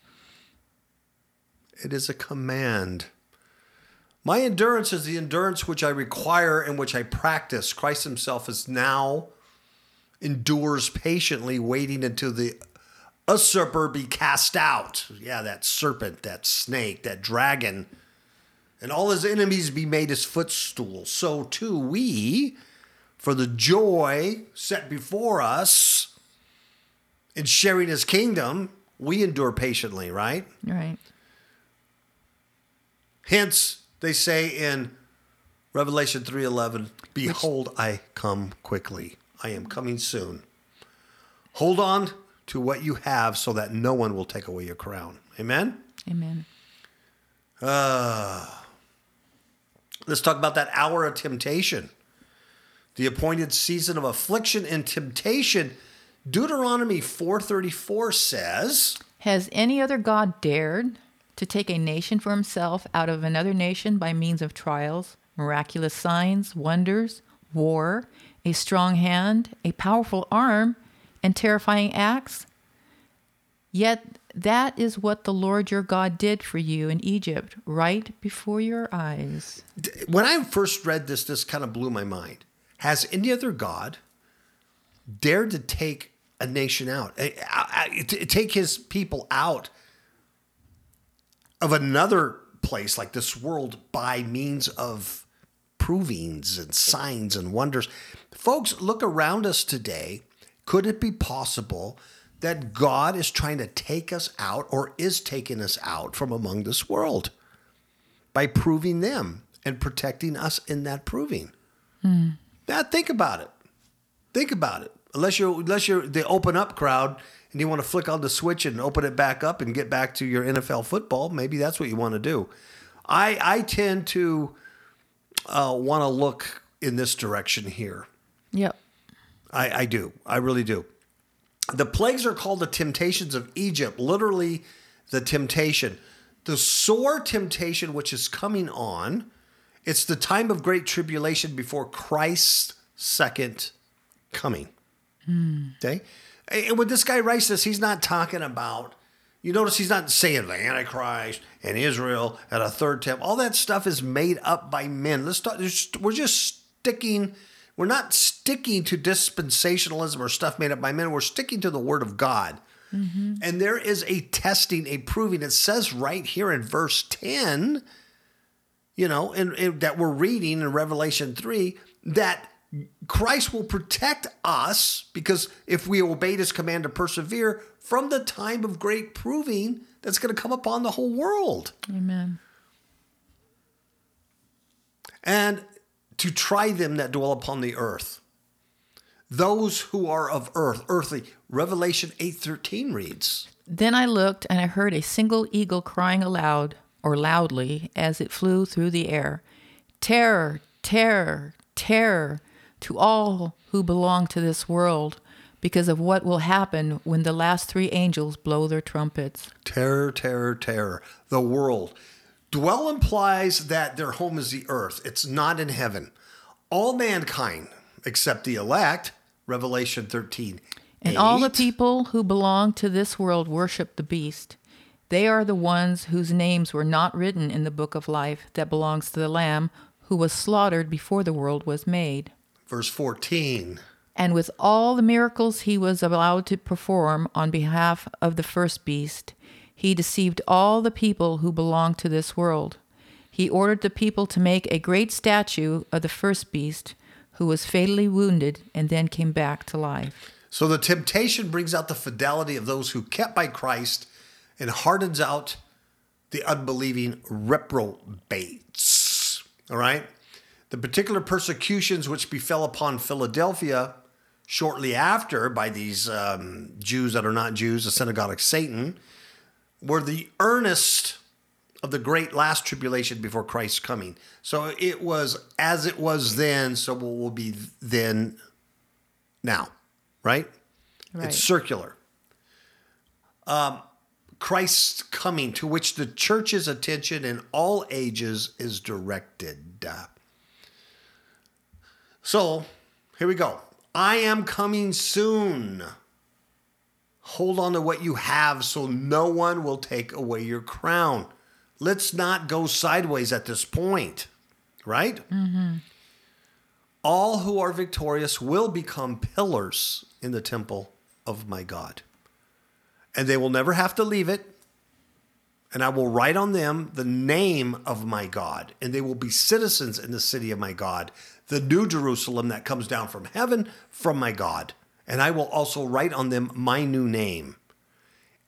A: It is a command. My endurance is the endurance which I require and which I practice. Christ himself is now endures patiently, waiting until the usurper be cast out. Yeah, that serpent, that snake, that dragon, and all his enemies be made his footstool. So too we for the joy set before us in sharing his kingdom, we endure patiently, right?
B: Right.
A: Hence, they say in Revelation 3:11, "Behold, I come quickly. I am coming soon. Hold on to what you have so that no one will take away your crown." Amen.
B: Amen.
A: Uh, Let's talk about that hour of temptation. The appointed season of affliction and temptation. Deuteronomy 4:34 says,
B: Has any other God dared to take a nation for himself out of another nation by means of trials, miraculous signs, wonders, war, a strong hand, a powerful arm, and terrifying acts? Yet that is what the Lord your God did for you in Egypt, right before your eyes.
A: when I first read this, this kind of blew my mind. Has any other God dared to take a nation out, take his people out of another place like this world by means of provings and signs and wonders? Folks, look around us today. Could it be possible that God is trying to take us out or is taking us out from among this world? by proving them and protecting us in that proving. Hmm. Now think about it. Think about it. Unless you're unless you're the open up crowd and you want to flick on the switch and open it back up and get back to your NFL football, maybe that's what you want to do. I I tend to uh, want to look in this direction here.
B: Yep.
A: I, I do. I really do. The plagues are called the temptations of Egypt, literally the temptation. The sore temptation which is coming on, it's the time of great tribulation before Christ's second coming. Hmm. Okay? And when this guy writes this, he's not talking about, you notice he's not saying the Antichrist and Israel at a third temple. All that stuff is made up by men. Let's talk, we're just sticking, we're not sticking to dispensationalism or stuff made up by men. We're sticking to the word of God. Mm-hmm. And there is a testing, a proving. It says right here in verse 10, you know, and, and that we're reading in Revelation 3, that Christ will protect us because if we obeyed his command to persevere from the time of great proving that's going to come upon the whole world.
B: Amen.
A: and to try them that dwell upon the earth. Those who are of earth, earthly. Revelation 8:13 reads,
B: Then I looked, and I heard a single eagle crying aloud, or loudly, as it flew through the air Terror, terror, terror to all who belong to this world, because of what will happen when the last three angels blow their trumpets.
A: terror, terror, terror. The world. Dwell implies that their home is the earth. It's not in heaven. All mankind, except the elect, Revelation 13.
B: And all the people who belong to this world worship the beast. They are the ones whose names were not written in the book of life that belongs to the Lamb who was slaughtered before the world was made.
A: Verse 14.
B: And with all the miracles he was allowed to perform on behalf of the first beast, he deceived all the people who belonged to this world. He ordered the people to make a great statue of the first beast, who was fatally wounded and then came back to life.
A: So the temptation brings out the fidelity of those who kept by Christ and hardens out the unbelieving reprobates. All right? The particular persecutions which befell upon Philadelphia shortly after by these um, Jews that are not Jews, the synagogue of Satan, were the earnest of the great last tribulation before Christ's coming. So it was as it was then, so it will be then now, right?
B: Right.
A: It's circular. Um, Christ's coming, to which the church's attention in all ages is directed. So here we go. I am coming soon. Hold on to what you have so no one will take away your crown. Let's not go sideways at this point, right? Mm-hmm. All who are victorious will become pillars in the temple of my God. And they will never have to leave it. and I will write on them the name of my God, and they will be citizens in the city of my God, the new Jerusalem that comes down from heaven from my God. And I will also write on them my new name.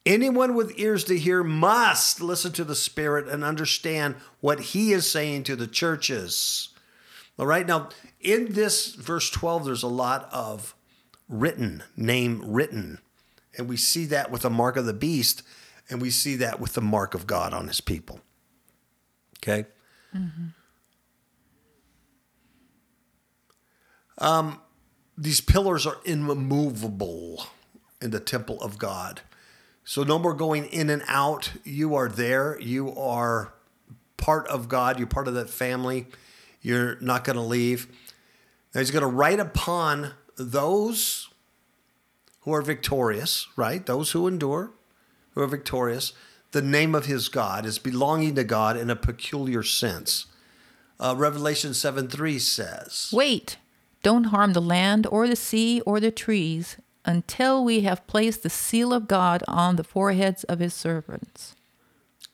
A: Anyone with ears to hear must listen to the Spirit and understand what He is saying to the churches. All right, now in this verse 12, there's a lot of written, name written. And we see that with the mark of the beast, and we see that with the mark of God on His people. Okay? Mm-hmm. Um, these pillars are immovable in the temple of God. So no more going in and out. You are there. You are part of God. You're part of that family. You're not going to leave. Now he's going to write upon those who are victorious, right? Those who endure, who are victorious. The name of his God is belonging to God in a peculiar sense. Uh, Revelation 7 3 says,
B: Wait, don't harm the land or the sea or the trees until we have placed the seal of God on the foreheads of his servants.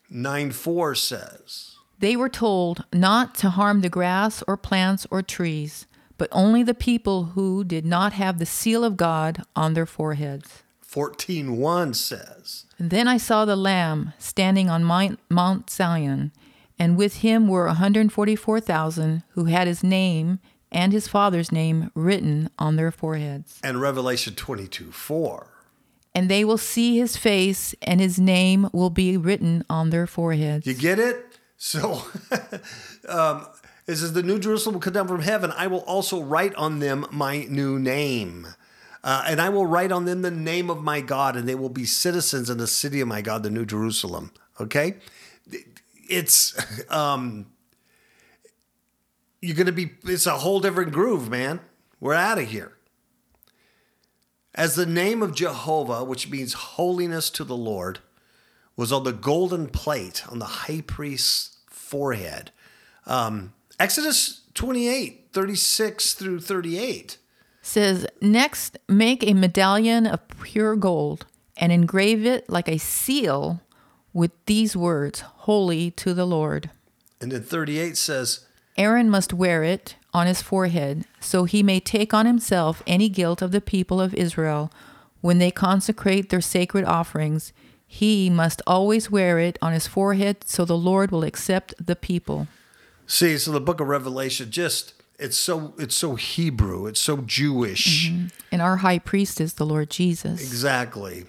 A: 9 4 says,
B: They were told not to harm the grass or plants or trees, but only the people who did not have the seal of God on their foreheads.
A: 14 1 says,
B: And then I saw the Lamb standing on Mount Zion, and with him were a 144,000 who had his name and his father's name written on their foreheads.
A: And Revelation 22 4.
B: And they will see his face, and his name will be written on their foreheads.
A: You get it? So, um, it says, The New Jerusalem will come down from heaven. I will also write on them my new name. Uh, and I will write on them the name of my God, and they will be citizens in the city of my God, the New Jerusalem. Okay? It's. Um, you're going to be, it's a whole different groove, man. We're out of here. As the name of Jehovah, which means holiness to the Lord, was on the golden plate on the high priest's forehead. Um, Exodus 28, 36 through 38
B: says, Next, make a medallion of pure gold and engrave it like a seal with these words, Holy to the Lord.
A: And then 38 says,
B: Aaron must wear it on his forehead, so he may take on himself any guilt of the people of Israel when they consecrate their sacred offerings. He must always wear it on his forehead, so the Lord will accept the people.
A: See, so the book of Revelation just it's so it's so Hebrew, it's so Jewish. Mm-hmm.
B: And our high priest is the Lord Jesus.
A: Exactly.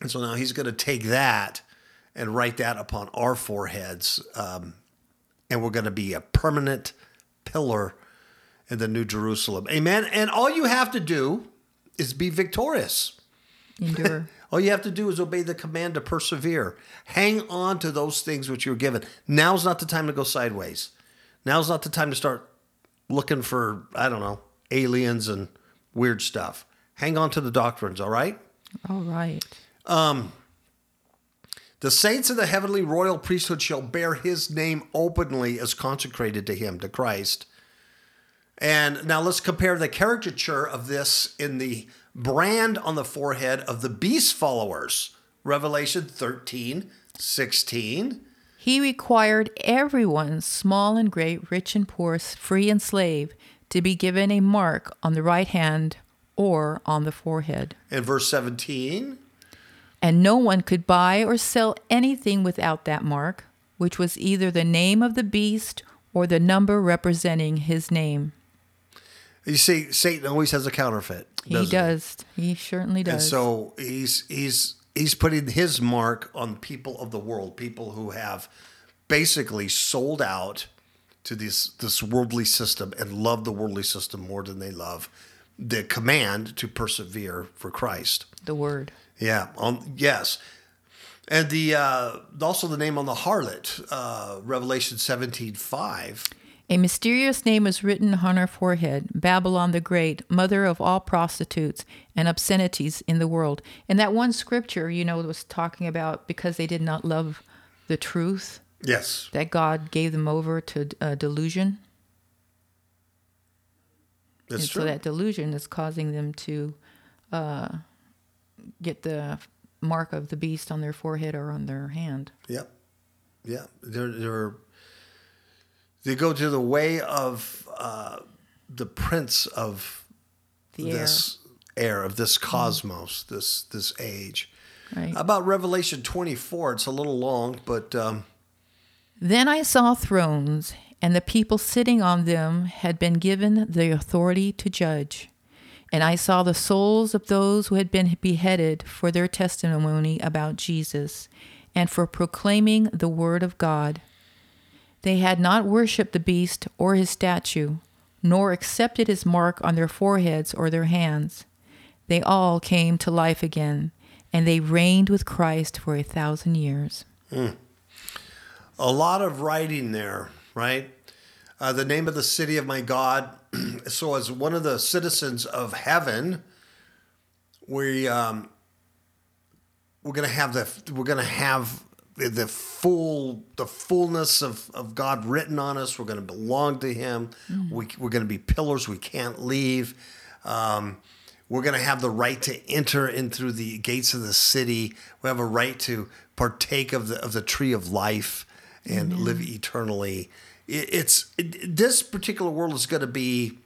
A: And so now he's going to take that and write that upon our foreheads. Um, and we're going to be a permanent pillar in the New Jerusalem. Amen. And all you have to do is be victorious.
B: Endure.
A: all you have to do is obey the command to persevere. Hang on to those things which you're given. Now's not the time to go sideways. Now's not the time to start looking for, I don't know, aliens and weird stuff. Hang on to the doctrines, all right?
B: All right.
A: Um, the saints of the heavenly royal priesthood shall bear his name openly as consecrated to him, to Christ. And now let's compare the caricature of this in the brand on the forehead of the beast followers. Revelation 13, 16.
B: He required everyone, small and great, rich and poor, free and slave, to be given a mark on the right hand or on the forehead.
A: In verse 17,
B: and no one could buy or sell anything without that mark, which was either the name of the beast or the number representing his name.
A: You see, Satan always has a counterfeit.
B: He does. He? he certainly does.
A: And so he's he's he's putting his mark on people of the world, people who have basically sold out to this this worldly system and love the worldly system more than they love the command to persevere for Christ.
B: The word.
A: Yeah. On yes. And the uh, also the name on the harlot, uh, Revelation seventeen five.
B: A mysterious name is written on her forehead Babylon the Great, mother of all prostitutes and obscenities in the world. And that one scripture, you know, was talking about because they did not love the truth.
A: Yes.
B: That God gave them over to uh, delusion.
A: That's
B: and
A: true.
B: So that delusion is causing them to uh, get the mark of the beast on their forehead or on their hand.
A: Yep. Yeah. They're, they're, they go to the way of uh, the prince of
B: The
A: this air, of this cosmos, this this age.
B: Right.
A: About Revelation 24, it's a little long, but um,
B: Then I saw thrones, and the people sitting on them had been given the authority to judge. And I saw the souls of those who had been beheaded for their testimony about Jesus and for proclaiming the word of God. They had not worshipped the beast or his statue, nor accepted his mark on their foreheads or their hands. They all came to life again, and they reigned with Christ for a thousand years.
A: a lot of writing there, right? Uh, the name of the city of my God. so, as one of the citizens of heaven, we um, we're gonna have the we're gonna have the, full the fullness of, of God written on us. We're gonna belong to Him. We, we're gonna be pillars we can't leave. Um, we're going to have the right to enter in through the gates of the city. We have a right to partake of the of the tree of life and live eternally. It, it's it, this particular world is going to be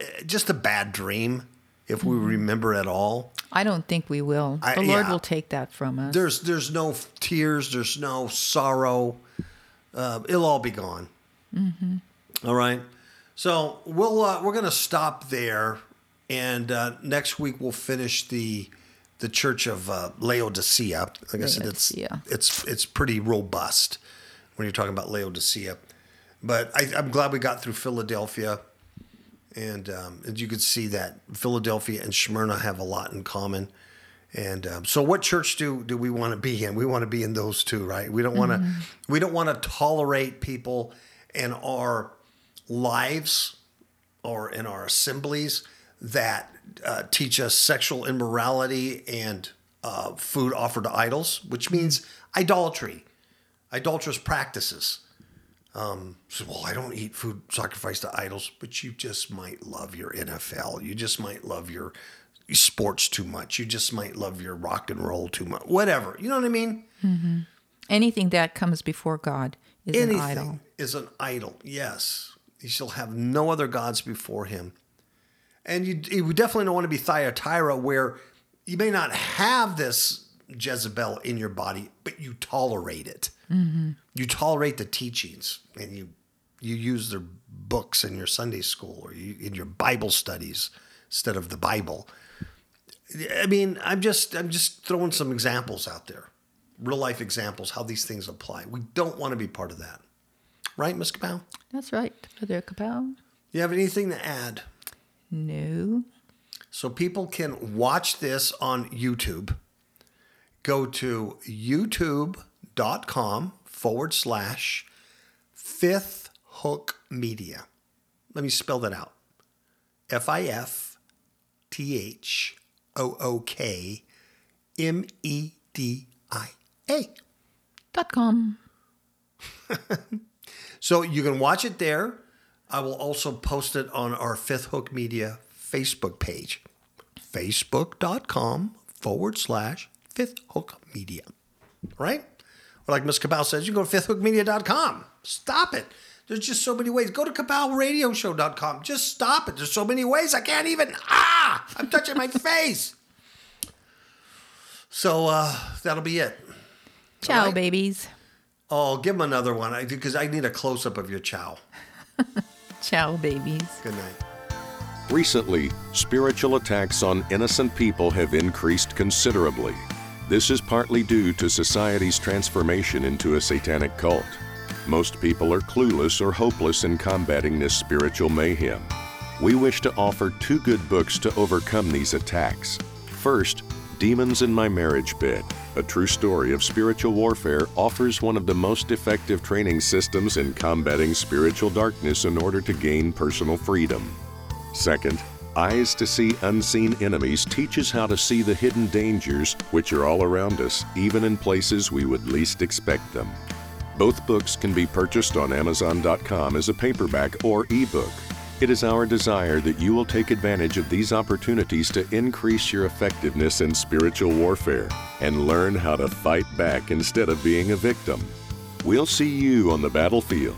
A: eh, just a bad dream if we remember at all.
B: I don't think we will.
A: I-
B: the Lord
A: yeah.
B: will take that from us.
A: There's there's no tears. There's no sorrow. Uh, it'll all be gone. All right. So we'll uh, we're gonna stop there, and uh, next week we'll finish the the Church of uh, Laodicea. Like I said, it's it's it's pretty robust when you're talking about Laodicea. But I, I'm glad we got through Philadelphia, and um, as you could see that Philadelphia and Smyrna have a lot in common. And um, so, what church do do we want to be in? We want to be in those two, right? We don't want to we don't want to tolerate people in our lives or in our assemblies that uh, teach us sexual immorality and uh, food offered to idols, which means idolatry, idolatrous practices. Um, so, well, I don't eat food sacrificed to idols, but you just might love your NFL. You just might love your sports too much. You just might love your rock and roll too much. Whatever. You know what I mean?
B: Anything that comes before God is
A: Anything
B: an idol.
A: is an idol. Yes. You shall have no other gods before him. And you, you definitely don't want to be Thyatira, where you may not have this Jezebel in your body, but you tolerate it. You tolerate the teachings, and you you use their books in your Sunday school or you, in your Bible studies instead of the Bible. I mean, I'm just I'm just throwing some examples out there, real life examples how these things apply. We don't want to be part of that, right, Miss Kapow?
B: That's right, Brother Kapow.
A: You have anything to add?
B: No.
A: So people can watch this on YouTube. Go to youtube.com forward slash fifth hook media. Let me spell that out F I F T H O O K M E D I A.
B: Dot com.
A: So you can watch it there. I will also post it on our Fifth Hook Media Facebook page, facebook.com forward slash Fifth Hook Media. Right? Or like Miss Kapow says, you can go to fifthhookmedia.com. Stop it. There's just so many ways. Go to kapowradioshow.com. Just stop it. There's so many ways. I can't even. Ah! I'm touching my face. So uh, that'll be it.
B: Ciao,
A: right.
B: babies.
A: Oh, give him another one because I need a close up of your chow.
B: Ciao, babies.
A: Good night.
C: Recently, spiritual attacks on innocent people have increased considerably. This is partly due to society's transformation into a satanic cult. Most people are clueless or hopeless in combating this spiritual mayhem. We wish to offer two good books to overcome these attacks. First, Demons in My Marriage Bed, a true story of spiritual warfare, offers one of the most effective training systems in combating spiritual darkness in order to gain personal freedom. Second, Eyes to See Unseen Enemies teaches how to see the hidden dangers which are all around us, even in places we would least expect them. Both books can be purchased on Amazon.com as a paperback or ebook. It is our desire that you will take advantage of these opportunities to increase your effectiveness in spiritual warfare and learn how to fight back instead of being a victim. We'll see you on the battlefield.